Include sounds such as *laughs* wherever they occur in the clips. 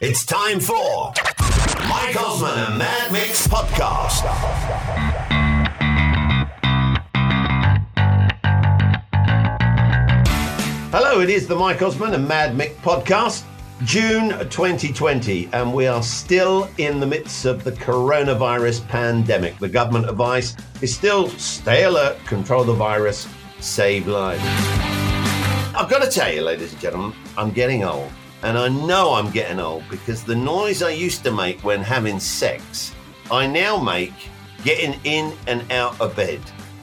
It's time for Mike Osman and Mad Mick's Podcast. Hello, it is the Mike Osman and Mad Mick podcast, June 2020, and we are still in the midst of the coronavirus pandemic. The government advice is still stay alert, control the virus, save lives. I've got to tell you, ladies and gentlemen, I'm getting old. And I know I'm getting old because the noise I used to make when having sex, I now make getting in and out of bed.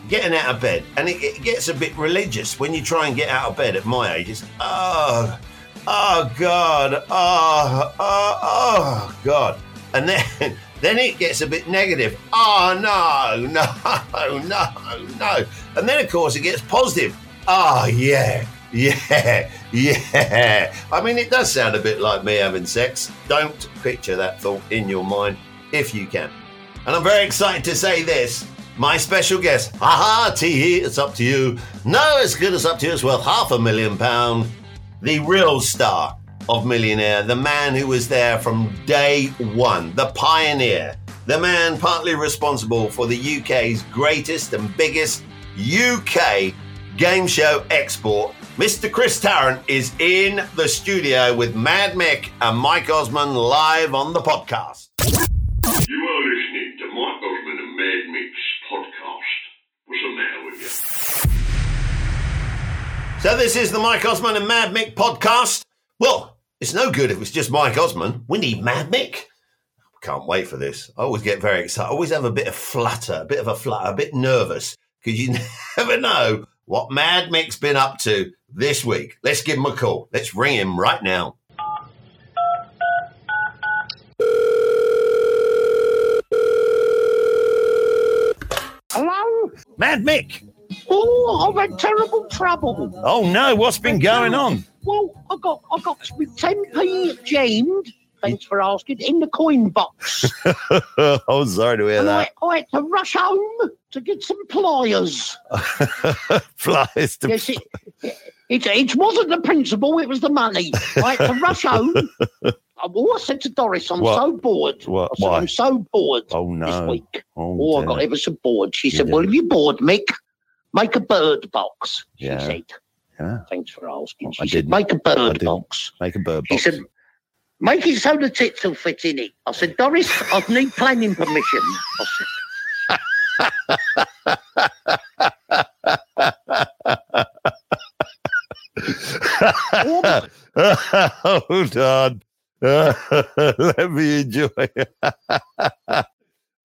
Getting out of bed. And it, it gets a bit religious when you try and get out of bed at my age. It's, oh, oh God, oh, oh, oh God. And then, *laughs* then it gets a bit negative. Oh, no, no, *laughs* no, no. And then, of course, it gets positive. Oh, yeah, yeah, yeah. I mean, it does sound a bit like me having sex. Don't picture that thought in your mind if you can. And I'm very excited to say this. My special guest, haha, T, it's up to you. No, as good as up to you, it's worth half a million pound. The real star of Millionaire, the man who was there from day one, the pioneer, the man partly responsible for the UK's greatest and biggest UK game show export. Mr. Chris Tarrant is in the studio with Mad Mick and Mike Osman live on the podcast. You are listening to Mike Osman and Mad Mick's podcast. What's the matter with you? So this is the Mike Osman and Mad Mick podcast. Well, it's no good if it's just Mike Osman. We need Mad Mick. Can't wait for this. I always get very excited. I always have a bit of flutter, a bit of a flutter, a bit nervous because you *laughs* never know what Mad Mick's been up to this week. Let's give him a call. Let's ring him right now. Hello? Mad Mick. Oh, I've had terrible trouble. Oh no, what's been going on? Well, I got I got my 10p jammed. Thanks for asking. In the coin box, *laughs* oh, sorry to hear and that. I had to rush home to get some pliers. *laughs* Flies to Yes, it, it, it wasn't the principle; it was the money. I had to rush home. I, *laughs* oh, I said to Doris, "I'm What? so bored." What? I said, Why? "I'm so bored Oh this no. week." Oh, Oh, I got ever so bored. She said, Yeah. Well, if you're bored, Mick, make a bird box. She Yeah. said. Yeah. Thanks for asking. She I said, didn't. Make a I bird box. Make a bird She box. said, Make it so the tits will fit in it. I said, Doris, I need planning permission. I said, Hold on. *laughs* Let me enjoy.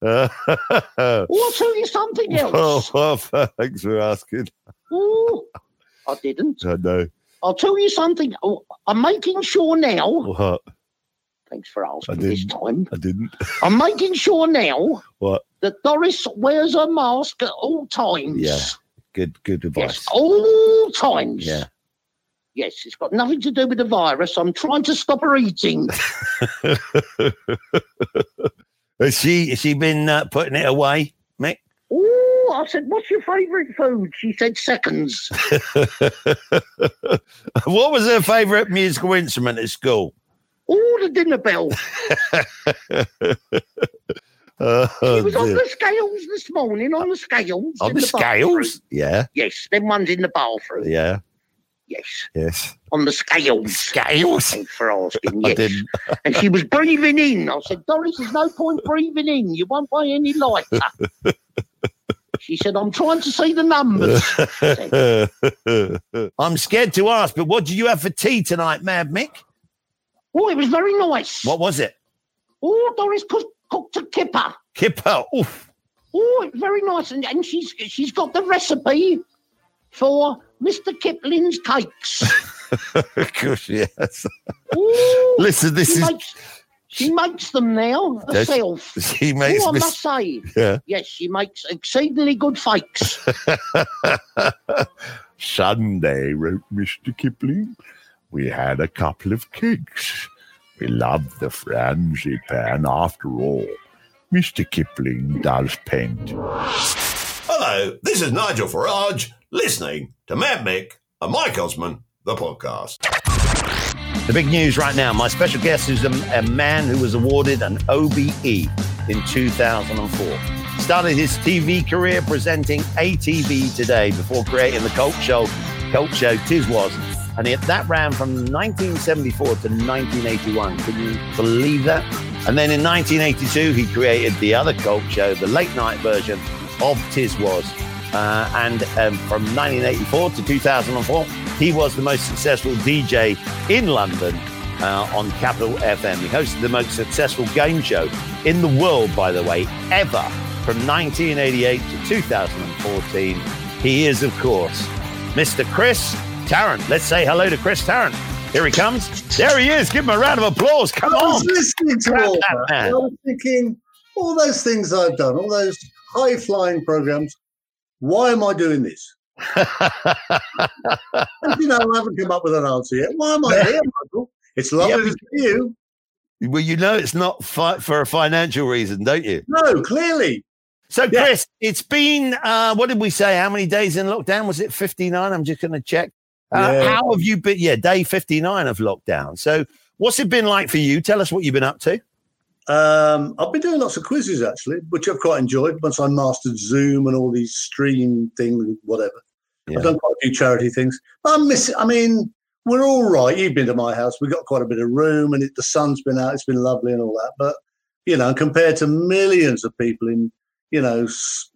Oh, I'll tell you something *laughs* else. Oh, oh, thanks for asking. Oh, I didn't. I know. I'll tell you something. Oh, I'm making sure now. What? Thanks for asking this time. I didn't. *laughs* I'm making sure now What? that Doris wears a mask at all times. Yeah. Good. Good advice. Yes, all times. Yeah. Yes, it's got nothing to do with the virus. I'm trying to stop her eating. *laughs* Has she? Has she been uh, putting it away, Mick? Oh, I said, what's your favourite food? She said seconds. *laughs* what was her favourite musical instrument at school? Oh, the dinner bell. *laughs* Oh, She was on the scales this morning, on the scales. On in the scales? Yeah. Yes, them ones in the bathroom. Yeah. Yes, Yes. on the scales. Scales. Thanks for asking. *laughs* Yes. And she was breathing in. I said, Doris, there's no point breathing in. You won't buy any lighter. *laughs* she said, I'm trying to see the numbers. I'm scared to ask, but what did you have for tea tonight, Mad Mick? Oh, it was very nice. What was it? Oh, Doris cooked, cooked a kipper. Kipper. Oof. Oh, it's very nice, and, and she's she's got the recipe for Mr. Kipling's cakes. *laughs* Of course, yes. Ooh, Listen, this she is. makes she makes them now herself. *laughs* She makes oh, I mis- must say, Yeah. yes, she makes exceedingly good fakes. *laughs* Sunday, wrote Mr. Kipling, we had a couple of cakes. We love the frangipane after all. Mr. Kipling does paint. Hello, this is Nigel Farage, listening to Mad Mick and Mike Osman, the podcast. The big news right now my special guest is a, a man who was awarded an OBE in 2004. Started his TV career presenting ATV Today before creating the cult show, cult show Tiswas. And it, that ran from 1974 to 1981. Can you believe that? And then in 1982, he created the other cult show, the late night version of Tiswas. Uh, and um, from 1984 to 2004, he was the most successful DJ in London uh, on Capital FM. He hosted the most successful game show in the world, by the way, ever from 1988 to 2014. He is, of course, Mr. Chris Tarrant. Let's say hello to Chris Tarrant. Here he comes. There he is. Give him a round of applause. Come I on. listening to all that man. I was thinking, all those things I've done, all those high flying programs, why am I doing this? *laughs* And, you know, I haven't come up with an answer yet. Why am I here, *laughs* Michael? It's lovely Yeah, to see you. well, you know it's not fi- for a financial reason, don't you? No, clearly. So, Yeah. Chris, it's been, uh, what did we say? How many days in lockdown? Was it 59? I'm just going to check. Uh, Yeah. How have you been? Yeah, day 59 of lockdown. So, what's it been like for you? Tell us what you've been up to. Um, I've been doing lots of quizzes actually, which I've quite enjoyed once I mastered Zoom and all these stream things, whatever. Yeah. I've done quite a few charity things. But I'm missing, I mean, we're all right. You've been to my house. We've got quite a bit of room and it, the sun's been out. It's been lovely and all that. But, you know, compared to millions of people in, you know,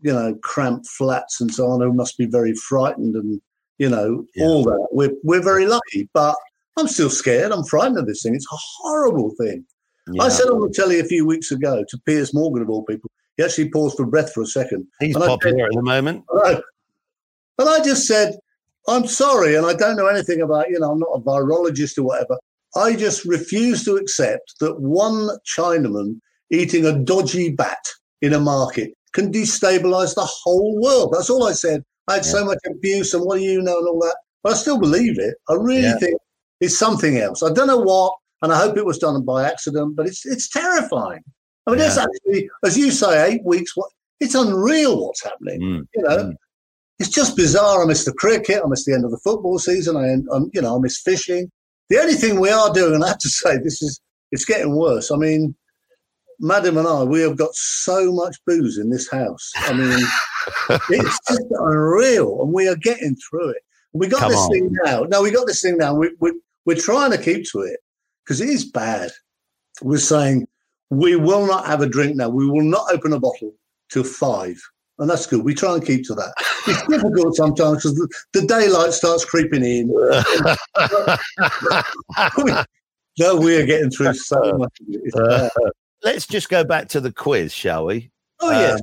you know, cramped flats and so on who must be very frightened and, you know, Yeah. all that, we're, we're very lucky. But I'm still scared. I'm frightened of this thing. It's a horrible thing. Yeah. I said on the telly a few weeks ago to Piers Morgan, of all people, he actually paused for breath for a second. He's and popular at the moment. I, and I just said, I'm sorry, and I don't know anything about, you know, I'm not a virologist or whatever. I just refuse to accept that one Chinaman eating a dodgy bat in a market can destabilize the whole world. That's all I said. I had so much abuse and what do you know and all that. But I still believe it. I really Yeah. think it's something else. I don't know what, and I hope it was done by accident, but it's it's terrifying. I mean, it's Yeah. actually, as you say, eight weeks. What it's unreal what's happening. Mm. You know, Mm. it's just bizarre. I miss the cricket. I miss the end of the football season. I, I'm, you know, I miss fishing. The only thing we are doing, and *laughs* I have to say, this is it's getting worse. I mean, Madam and I, we have got so much booze in this house. I mean, *laughs* it's just unreal, and we are getting through it. We got Come this on. thing now. No, we got this thing now. We, we, we're trying to keep to it because it is bad. We're saying we will not have a drink now. We will not open a bottle till five. And that's good. We try and keep to that. It's difficult sometimes because the, the daylight starts creeping in. *laughs* *laughs* no, we are getting through so much. of it. Let's just go back to the quiz, shall we? Oh, yeah.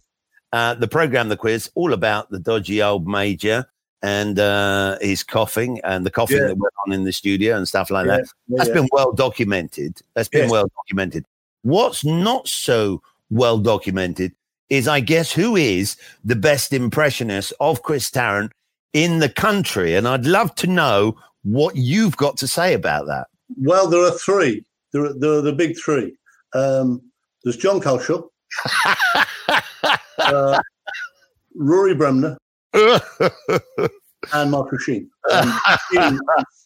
Uh, the program, the quiz, all about the dodgy old major and uh, his coughing and the coughing Yeah. that went on in the studio and stuff like Yeah, that. That's yeah. been well documented. That's been Yes. well documented. What's not so well documented is, I guess, who is the best impressionist of Chris Tarrant in the country? And I'd love to know what you've got to say about that. Well, there are three. There are, there are the big three. Um, there's John Culshaw, uh, Rory Bremner, *laughs* and Michael Sheen. Sheen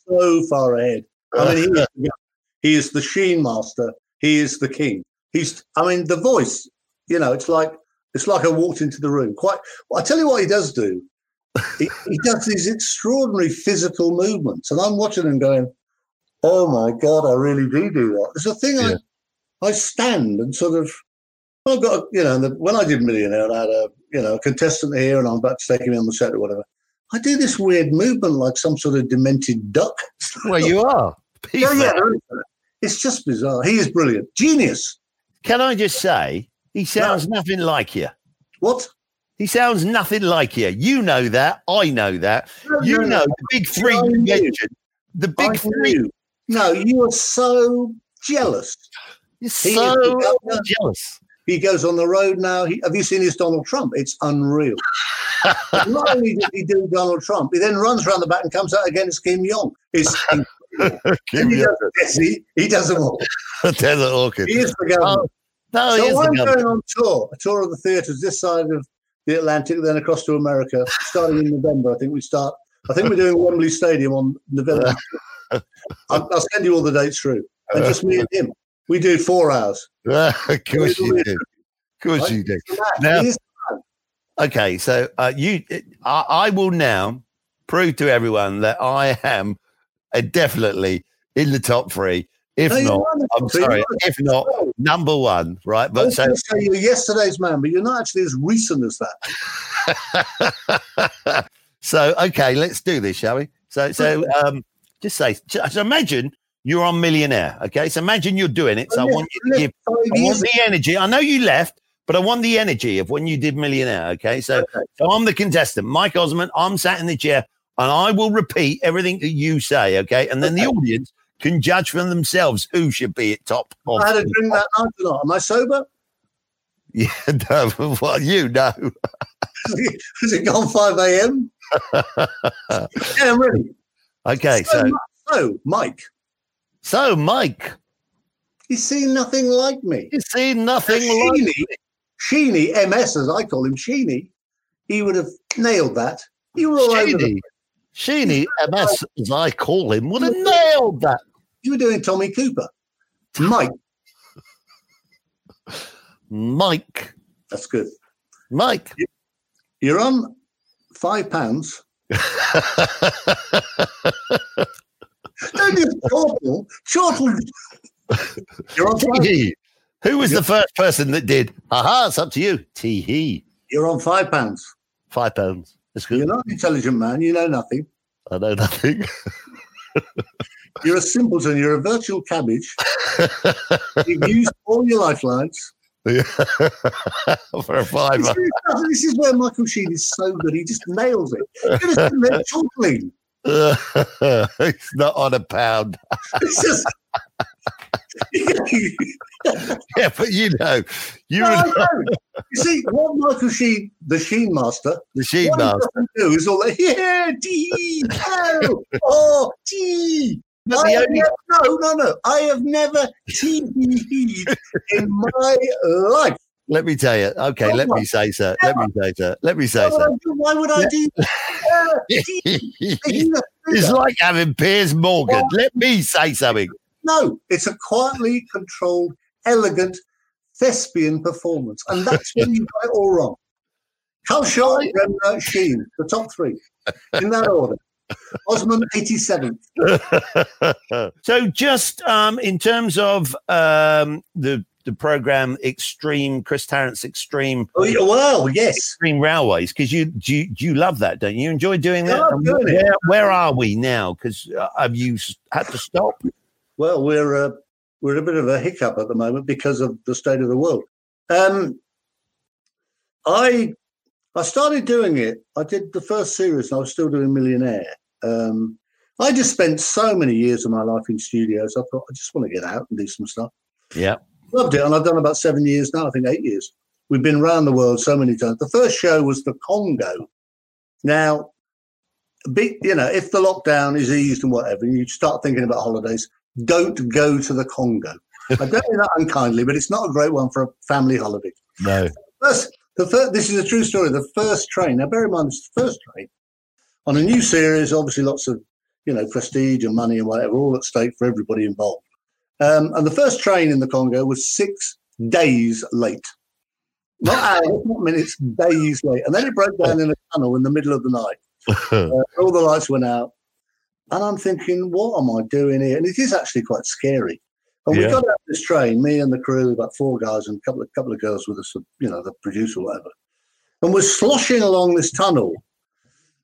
so far ahead. I mean, he is, the- he is the Sheen master. He is the king. He's. I mean, the voice. You know, it's like it's like I walked into the room. Quite. Well, I tell you what, he does do. He, he does these extraordinary physical movements, and I'm watching him going, "Oh my god, I really do do that." There's a thing Yeah. I, I stand and sort of. I've got, a- you know, the, when I did Millionaire, I had a, you know, a contestant here, and I'm about to take him on the set or whatever. I do this weird movement like some sort of demented duck. *laughs* well, you are. Yeah, yeah, there is that. It's just bizarre. He is brilliant, genius. Can I just say, he sounds nothing like you. What? He sounds nothing like you. You know that. I know that. You No, no, know the big three I you knew. mentioned. The I big three. knew. No, you are so jealous. You're He is so the jealous. He goes on the road now. He, have you seen his Donald Trump? It's unreal. Not only did he do Donald Trump, he then runs around the back and comes out against Kim Jong. It's. *laughs* And he, does, yes, he, he does them all. *laughs* Desert Orchid. He is the governor. Oh, no, so I'm going on tour, a tour of the theatres this side of the Atlantic, then across to America, starting in November. I think we start. I think we're doing Wembley Stadium on November *laughs* I'll, I'll send you all the dates through. And just me and him. We do four hours. *laughs* of course you do. Of course you do. Now- Okay, so uh, you, I, I will now prove to everyone that I am uh, definitely in the top three. If No, not, not in the I'm sorry. If not, number one, right? But so you're yesterday's man, but you're not actually as recent as that. *laughs* so okay, let's do this, shall we? So so *laughs* um, just say, just imagine you're on Millionaire. Okay, so imagine you're doing it. So I want you to give I want the energy. I know you left, but I want the energy of when you did Millionaire. Okay. So, Okay. so I'm the contestant, Mike Osman. I'm sat in the chair and I will repeat everything that you say. Okay. And then the audience can judge for themselves who should be at top. I had a drink that night or not. Am I sober? Yeah. *laughs* No, well, you know. Has it gone 5 a.m.? *laughs* yeah, I'm ready. Okay. So, So, so, Mike, so Mike, he's seen nothing like me. you see nothing like Sheeny, Sheeny, MS as I call him, Sheeny, he would have nailed that. You were all over the, Sheeny. Sheeny, MS, as I call him, would have nailed that. You were doing Tommy Cooper. Mike, Mike, that's good. Mike. You're on five pounds. *laughs* Don't just chortle. Chortle. You're on five. Tee-hee. Who was the first person that did? Aha, it's up to you. Tee hee. You're on five pounds. Five pounds. That's You're not an intelligent man. You know nothing. I know nothing. *laughs* You're a simpleton. You're a virtual cabbage. You've used all your lifelines. *laughs* For a This fiver. is, this is where Michael Sheen is so good. He just nails it. You're just sitting there chortling. *laughs* it's not on a pound. *laughs* It's just. Yeah, but you know, you No. You see, what Michael Sheen, the Sheen master, the Sheen master. do is all that, yeah, D, oh, oh, I only, never, no, no, no. I have never TV'd in my life. Let me tell you. Okay, let me say so. Let me say so. Let me Why say would so. do, why would I do that? *laughs* It's like having Piers Morgan. Let me say something. No, it's a quietly controlled, elegant thespian performance. And that's when you got it all wrong. Culshaw, *laughs* Bremner, Sheen, the top three, in that order. Osman 87th. *laughs* so just um, in terms of um, the the program Extreme, Chris Tarrant's Extreme Oh, yeah, well, yes. Extreme Railways, because you, do you love that, don't you? You enjoy doing that? And doing it. where, where are we now? Because uh, have you had to stop? Well, we're uh, we're in a bit of a hiccup at the moment because of the state of the world. Um, I I started doing it. I did the first series, and I was still doing Millionaire. Um, I just spent so many years of my life in studios. I thought I just want to get out and do some stuff. Yeah. Loved it, and I've done about seven years now. I think eight years. We've been around the world so many times. The first show was the Congo. Now, be, you know, if the lockdown is eased and whatever, and you start thinking about holidays, don't go to the Congo. I don't mean that unkindly, but it's not a great one for a family holiday. No. First, the first, this is a true story. The first train. Now, bear in mind, it's the first train on a new series. Obviously, lots of you know prestige and money and whatever, all at stake for everybody involved. Um, and the first train in the Congo was six days late. Not hours, *laughs* not minutes, days late. And then it broke down in a tunnel in the middle of the night. *laughs* Uh, all the lights went out. And I'm thinking, what am I doing here? And it is actually quite scary. And we Yeah. got out this train, me and the crew, about four guys and a couple of couple of girls with us, you know, the producer or whatever. And we're sloshing along this tunnel.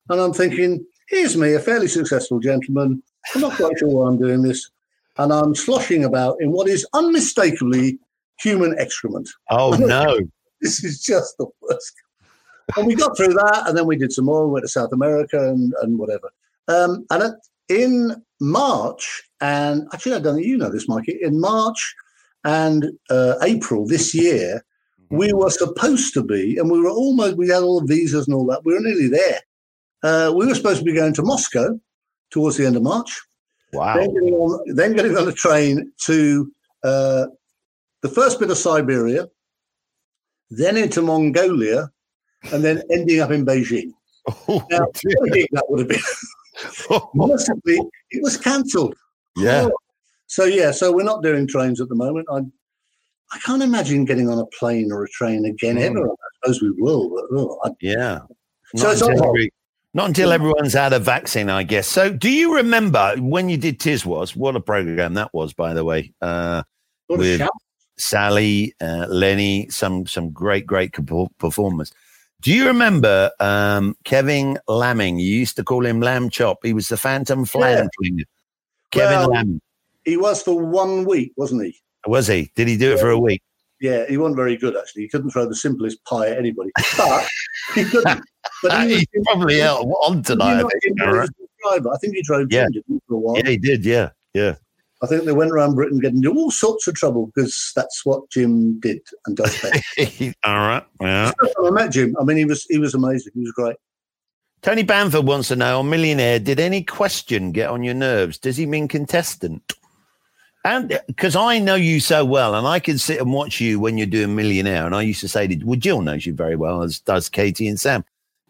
And I'm thinking, here's me, a fairly successful gentleman. I'm not quite sure why I'm doing this. And I'm sloshing about in what is unmistakably human excrement. Oh *laughs* no. This is just the worst. And we got through that, and then we did some more. We went to South America and, and whatever. Um, and at, in March, and actually, I don't think you know this, Mikey. In March and uh, April this year, we were supposed to be, and we were almost, we had all the visas and all that. We were nearly there. Uh, we were supposed to be going to Moscow towards the end of March. Wow. Then getting on, then getting on a train to uh, the first bit of Siberia, then into Mongolia, and then ending up in Beijing. *laughs* Now, a gig that would have been. *laughs* Mercifully, it was cancelled. Yeah. So yeah, so we're not doing trains at the moment. I I can't imagine getting on a plane or a train again Mm. ever. I suppose we will, but oh, I, Yeah. So Not it's until, all- not until everyone's had a vaccine, I guess. So, do you remember when you did Tiswas? What a program that was, by the way. Uh, With-. Sally, uh, Lenny, some some great, great performers. Do you remember um, Kevin Lamming? You used to call him Lamb Chop. He was the Phantom Flan flinger. Kevin Well- Lamming. He was for one week, wasn't he? Was he? Did he do it for a week? Yeah, he wasn't very good actually. He couldn't throw the simplest pie at anybody, but he couldn't. But he *laughs* was, He's probably out on he tonight. I think. he driver. I think he drove Yeah. He, for a while. Yeah, he did. Yeah, yeah. I think they went around Britain getting into all sorts of trouble because that's what Jim did and does *laughs* best. All right. Yeah. I met Jim. I mean, he was he was amazing. He was great. Tony Banford wants to know on Millionaire, did any question get on your nerves? Does he mean contestant? And because I know you so well, and I can sit and watch you when you're doing Millionaire, and I used to say, to, well, Jill knows you very well, as does Katie and Sam.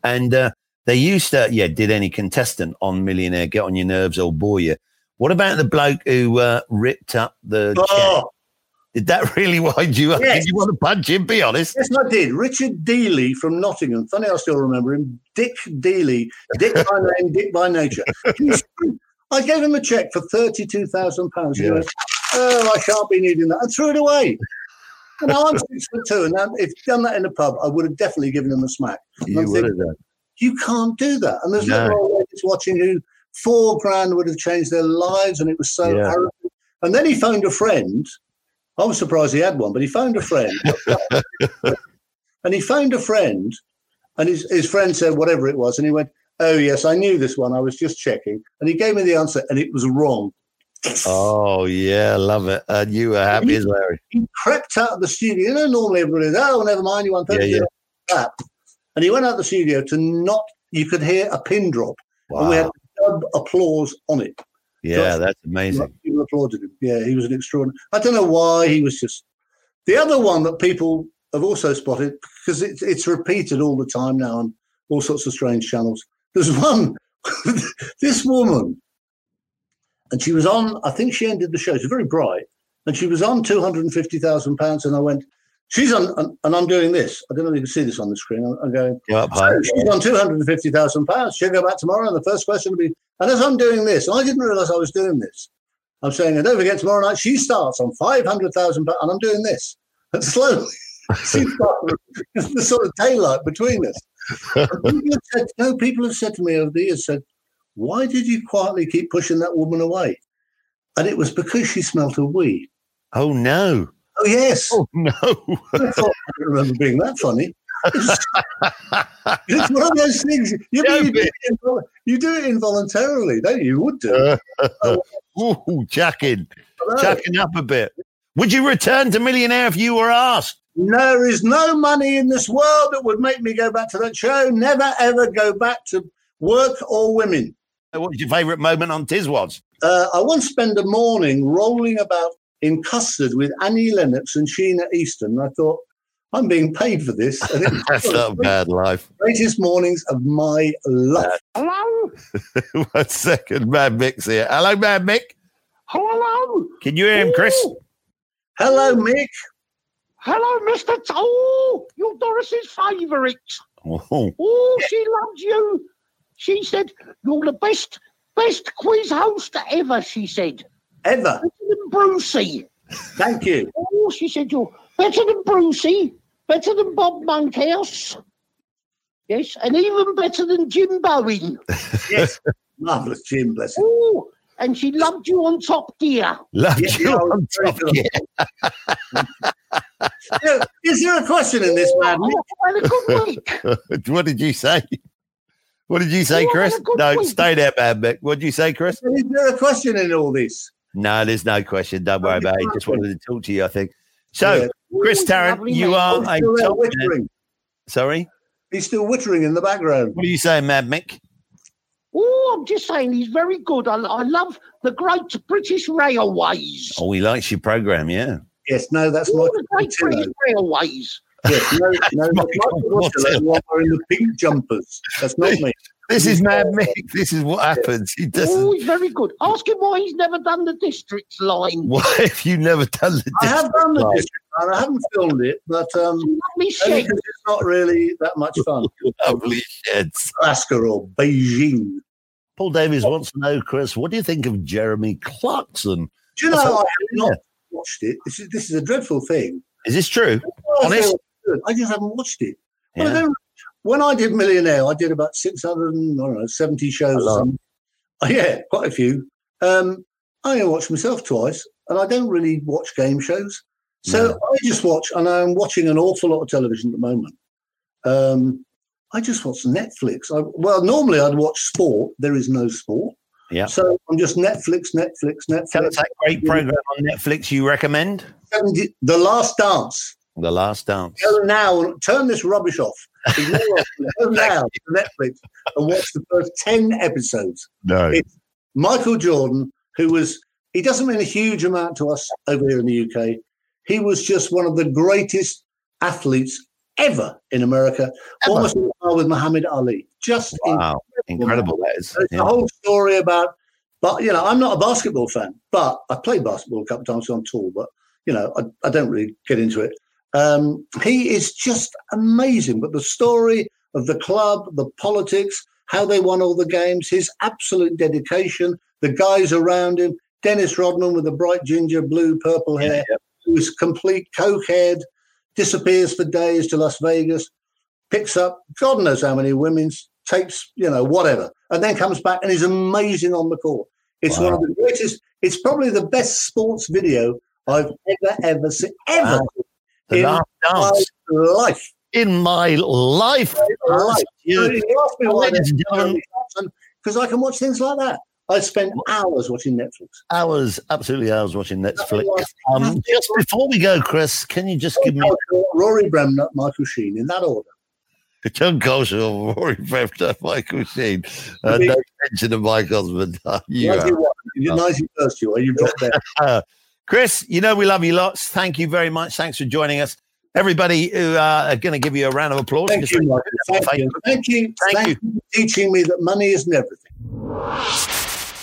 And uh, they used to, yeah, did any contestant on Millionaire get on your nerves or bore you? What about the bloke who uh, ripped up the? Oh, Did that *laughs* really wind you up? Yes. Did you want to punch him? Be honest. yes, I did. Richard Dealey from Nottingham. Funny, I still remember him. Dick Dealey. Dick by name, Dick by nature. He's- I gave him a cheque for thirty-two thousand pounds. He went, "Oh, I shan't be needing that," and threw it away. And now I'm six foot two, and if done that in a pub, I would have definitely given him a smack. You I'm would have done. You can't do that. And there's No. little ladies watching who four grand would have changed their lives, and it was so Yeah. arrogant. And then he phoned a friend. I was surprised he had one, but he phoned a friend. *laughs* and he phoned a friend, and his, his friend said whatever it was, and he went, "Oh yes, I knew this one. I was just checking." And he gave me the answer, and it was wrong. Oh, yeah, love it. And you were happy as Larry. He crept out of the studio. You know, normally everybody, oh, never mind, you want Yeah, 30 yeah. that. And he went out the studio to not. You could hear a pin drop, and we had dub applause on it. Yeah, that's amazing. People applauded him. Yeah, he was an extraordinary. I don't know why he was just. The other one that people have also spotted because it's it's repeated all the time now on all sorts of strange channels. There's one. *laughs* this woman, and she was on. I think she ended the show. She's very bright, and she was on two hundred and fifty thousand pounds. And I went, she's on, and, I'm doing this. I don't know if you can see this on the screen. I'm, I'm going. Up high. So she's on two hundred and fifty thousand pounds. She'll go back tomorrow, and the first question will be, and as I'm doing this, and I didn't realise I was doing this. I'm saying, and don't forget tomorrow night she starts on five hundred thousand pounds, and I'm doing this. And *laughs* slowly, *laughs* she started, the sort of daylight between us. People have said, no, people have said to me over the years, said, why did you quietly keep pushing that woman away? And it was because she smelt of wee. Oh, no. Oh yes, Oh, no. I thought I don't remember being that funny. It's, *laughs* it's one of those things. You, Yeah, you, do it you do it involuntarily, don't you? You would do. Uh, *laughs* Ooh, jacking. Know. Up a bit. Would you return to Millionaire if you were asked? There is no money in this world that would make me go back to that show. Never ever go back to work or women. What was your favourite moment on Tiswas? Uh, I once spent a morning rolling about in custard with Annie Lennox and Sheena Easton. I thought, I'm being paid for this. And it *laughs* That's not of a bad life. greatest mornings of my life. Hello? *laughs* One second, Mad Mick's here. Hello, Mad Mick. Hello? Can you hear him, Chris? Ooh, Hello, Mick. hello, Mr. T- Oh, you're Doris's favourite. Oh, Oh, she loves you. She said, You're the best, best quiz host ever, she said. Ever. Better than Brucey. Thank you. Oh, she said, You're better than Brucey, better than Bob Monkhouse. Yes, and even better than Jim Bowen. Yes. Marvellous, Jim, bless him. Oh, and she loved you on Top Gear. Loved Yeah, you yeah, on top gear. *laughs* Yeah, Is there a question in this, man? Oh, I had a good *laughs* week. what did you say? What did you say, Oh, Chris? a good No, week. stay there, Mad Mick. What did you say, Chris? Is there a question in all this? No, there's no question. Don't oh, worry about it. He just wanted to talk to you, I think. So, Yeah. Chris Oh, Tarrant, you man. are He's a top Sorry? He's still wittering in the background. What are you saying, Mad Mick? Oh, I'm just saying he's very good. I, I love the great British Railways. Oh, he likes your program, yeah. Yes, no, that's Oh, Michael the great Portillo. British Railways. Yes, no, no, *laughs* that's Michael Michael Portillo who are in the pink jumpers. That's not me. This is Mad Mick. This is what happens. He Oh, doesn't. he's very good. Ask him why he's never done the districts line. Why have you never done the I have done the Right. district line. I haven't filmed it, but um, Let me only shake. 'cause it's not really that much fun. *laughs* lovely sheds? Alaska or Beijing. Paul Davies wants to know, Chris, what do you think of Jeremy Clarkson? Do you know That's I have not watched it? This is this is a dreadful thing. Is this true? I Honest? I just haven't watched it. Well, I Yeah. don't, when I did Millionaire, I did about 600, and, I don't know, 70 shows. A or lot. something. Oh, *laughs* yeah, quite a few. Um, I only watched myself twice, and I don't really watch game shows. So No. I just watch, and I'm watching an awful lot of television at the moment. Um, I just watch Netflix. I, well, normally I'd watch sport. There is no sport. Yeah. So I'm just Netflix, Netflix, Netflix. a great program on Netflix you recommend? the Last Dance. The Last Dance. Go now turn this rubbish off. *laughs* Us. Go now to Netflix and watch the first 10 episodes. No. It's Michael Jordan, who was, he doesn't mean a huge amount to us over here in the UK. He was just one of the greatest athletes ever in America, Ever. almost par with Muhammad Ali. Just Wow. Incredible that is. Yeah. a whole story about, but you know, I'm not a basketball fan, but I played basketball a couple of times on tour, but you know, I, I don't really get into it. Um, he is just amazing. But the story of the club, the politics, how they won all the games, his absolute dedication, the guys around him, Dennis Rodman with the bright ginger, blue, purple hair, who's complete cokehead, disappears for days to Las Vegas, picks up God knows how many women's tapes, you know, whatever, and then comes back and is amazing on the court. It's one of the greatest. It's probably the best sports video I've ever ever seen ever Wow. In my Dance. life. In my life. life. You- You asked me why Ladies because I can watch things like that. I spent hours watching Netflix. hours, absolutely hours watching Netflix. Um, just before we go, Chris, can you just give me Rory Bremner, Michael Sheen, in that order. John Culshaw, Rory Bremner, Michael Sheen, uh, no mention of Mike Osman? *laughs* Uh, you are. 91. You're 91st, you are. You dropped there. Uh, *laughs* Chris, you know we love you lots. Thank you very much. Thanks for joining us. Everybody who uh, are going to give you a round of applause. Thank you, Michael. Thank you. Thank you. Thank you. for teaching me that money isn't everything.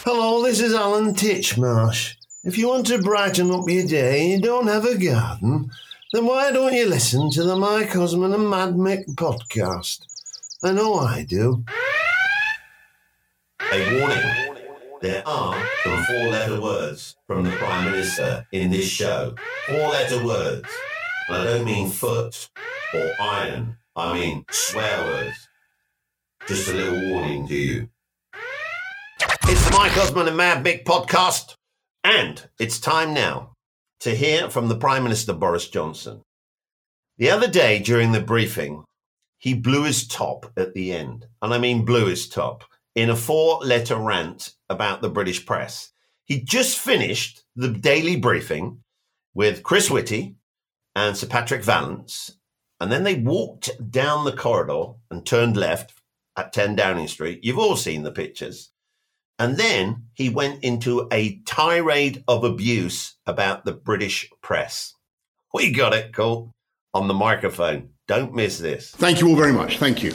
Hello, this is Alan Titchmarsh. If you want to brighten up your day and you don't have a garden, then why don't you listen to the Mike Osman and Mad Mick podcast? I know I do. A warning. There are some four letter words from the Prime Minister in this show. Four letter words. I don't mean foot or iron. I mean swear words. Just a little warning to you. It's the Mike Osman and Mad Mick podcast, and it's time now to hear from the Prime Minister Boris Johnson. The other day during the briefing, he blew his top at the end, and I mean blew his top in a four letter rant about the British press. He just finished the daily briefing with Chris Whitty and Sir Patrick Vallance, and then they walked down the corridor and turned left at 10 Downing Street. You've all seen the pictures. And then he went into a tirade of abuse about the British press. We got it, Colt, on the microphone. Don't miss this. Thank you all very much. Thank you.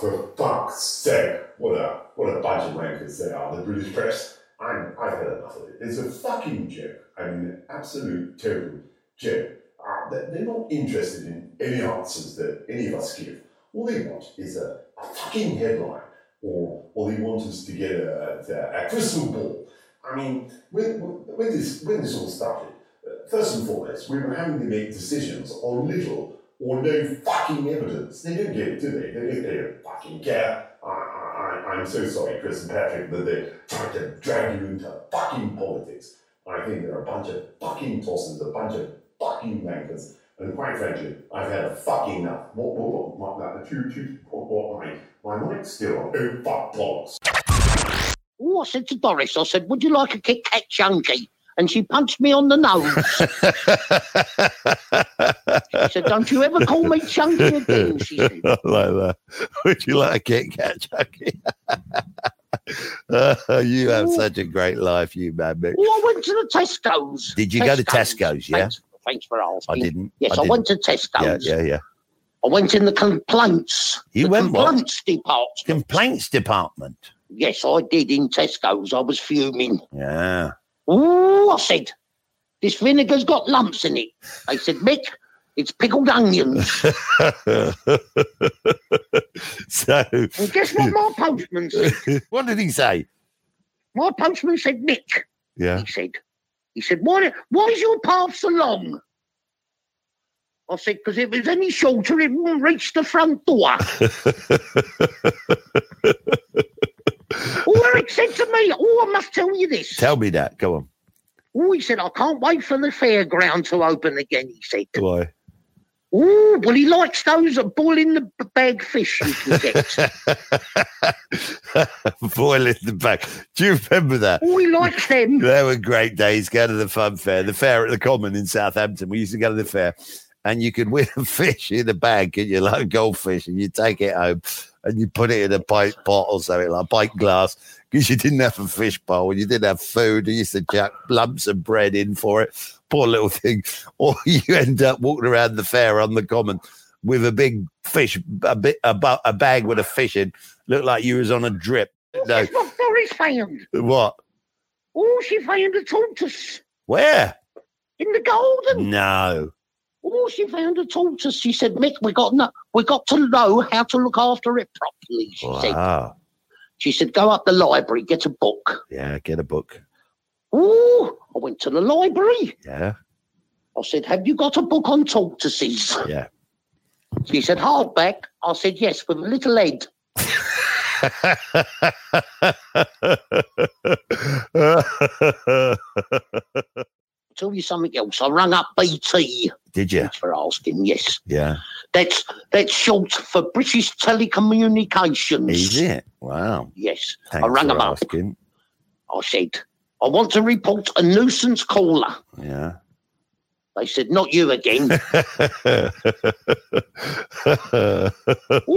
For fuck's sake! What a what a bunch of wankers they are, the British press. I'm, I've had enough of it. It's a fucking joke. I mean, an absolute total joke. Uh, they- they're not interested in any answers that any of us give. All they want is a, a fucking headline, or or they want us to get a, a, a crystal ball. I mean, when, when this when this all started, uh, first and foremost, we were having to make decisions on little or no fucking evidence. They don't get it, do they? They don't, they don't fucking care. I, I, I'm so sorry, Chris and Patrick, that they're trying to drag you into fucking politics. I think they're a bunch of fucking tossers, a bunch of fucking wankers. And quite frankly, I've had a fucking enough. What, what, what, what, that, two, two, what, what, my, my mic's still on. Oh, fuck bollocks. Oh, I said to Boris, I said, would you like a Kit Kat chunky? And she punched me on the nose. *laughs* She said, Don't you ever call me chunky again, she *laughs* said. I like that. Would you like a Kit Kat, Chucky? Uh, *laughs* you have such a great life, you man. Oh, I went to the Tesco's. Did you go to Tesco's, yeah? Thanks, thanks for asking. I didn't. Yes, I, didn't. went to Tesco's. yeah, yeah. yeah. I went in the complaints. You the went what? complaints department. Complaints department. Yes, I did in Tesco's. I was fuming. Yeah. Oh, I said, this vinegar's got lumps in it. They said, Mick, it's pickled onions. *laughs* so, and guess what my postman said? *laughs* what did he say? My postman said, Mick, Yeah. he said, he said, why, why is your path so long? I said, because if it was any shorter, it wouldn't reach the front door. *laughs* oh, Eric said to me, oh, I must tell you this. Tell me that. Go on. Oh, he said, I can't wait for the fairground to open again, he said. Why? Oh, well, he likes those that boiling *laughs* the bag fish you can get. Boiling the back. Do you remember that? oh, he likes them. *laughs* They were great days. Go to the fun fair, the fair at the Common in Southampton. We used to go to the fair, and you could *laughs* win a fish in a bag, and you like a goldfish, and you take it home, and you put it in a pint pot or something like a pint glass, because you didn't have a fish bowl, and you didn't have food. You used to chuck lumps of bread in for it. Poor little thing. *laughs* Or you end up walking around the fair on the Common with a big fish, a bit a, a bag with a fish in. Looked like you was on a drip. Oh, no, That's what Doris found. what? Oh, she found a tortoise Where? in the garden. No. Oh, she found a tortoise. She said, Mick, we got no, we got to know how to look after it properly. She said. She said, go up the library, get a book. Yeah, get a book. Oh, I went to the library. Yeah, I said, have you got a book on tortoises? yeah. She said, hardback. I said, yes, with a little head. *laughs* Tell you something else. I rung up BT. Did you? Thanks for asking. Yes, Yeah. that's that's short for British Telecommunications. Is it? Wow. Yes, Thanks I rang them up. asking. I said, I want to report a nuisance caller. Yeah. They said, not you again. *laughs* oh,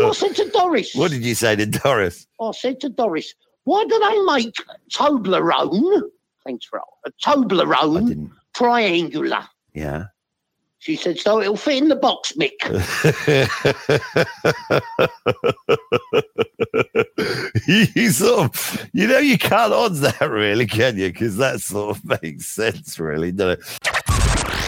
I said to Doris. what did you say to Doris? I said to Doris, why do they make Toblerone? Thanks for a I Toblerone didn't. Triangular. Yeah. She said, so it'll fit in the box, Mick. *laughs* you sort of, you know, you can't odds that really, can you? Because that sort of *laughs* makes sense, really, doesn't it?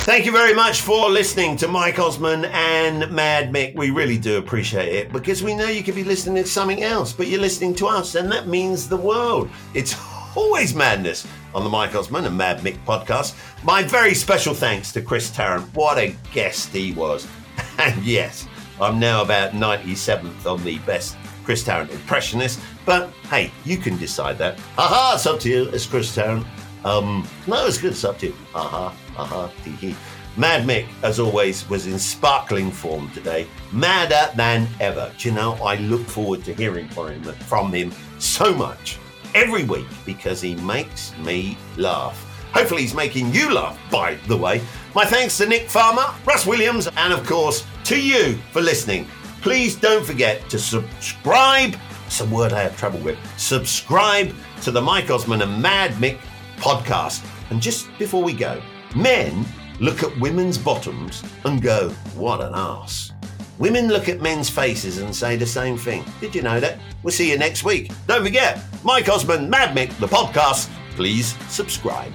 Thank you very much for listening to Mike Osman and Mad Mick. We really do appreciate it because we know you could be listening to something else, but you're listening to us, and that means the world. It's *laughs* always madness on the Mike Osman and Mad Mick podcast. My very special thanks to Chris Tarrant. What a guest he was. *laughs* And yes, I'm now about 97th on the best Chris Tarrant impressionist, but hey, you can decide that. Aha, it's up to you. It's Chris Tarrant. Um, no, it's good. It's up to you. Aha, aha, tee hee. Mad Mick, as always, was in sparkling form today, madder than ever. Do you know, I look forward to hearing from him, from him so much every week because he makes me laugh. Hopefully, he's making you laugh, by the way. My thanks to Nick Farmer, Russ Williams, and of course, to you for listening. Please don't forget to subscribe. It's a word I have trouble with. Subscribe to the Mike Osman and Mad Mick podcast. And just before we go, men look at women's bottoms and go, what an ass. Women look at men's faces and say the same thing. Did you know that? We'll see you next week. Don't forget, Mike Osman, Mad Mick, the podcast. Please subscribe.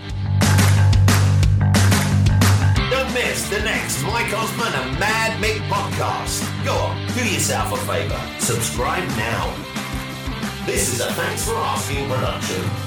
Don't miss the next Mike Osman and Mad Mick podcast. Go on, do yourself a favour. Subscribe now. This is a Thanks for Asking production.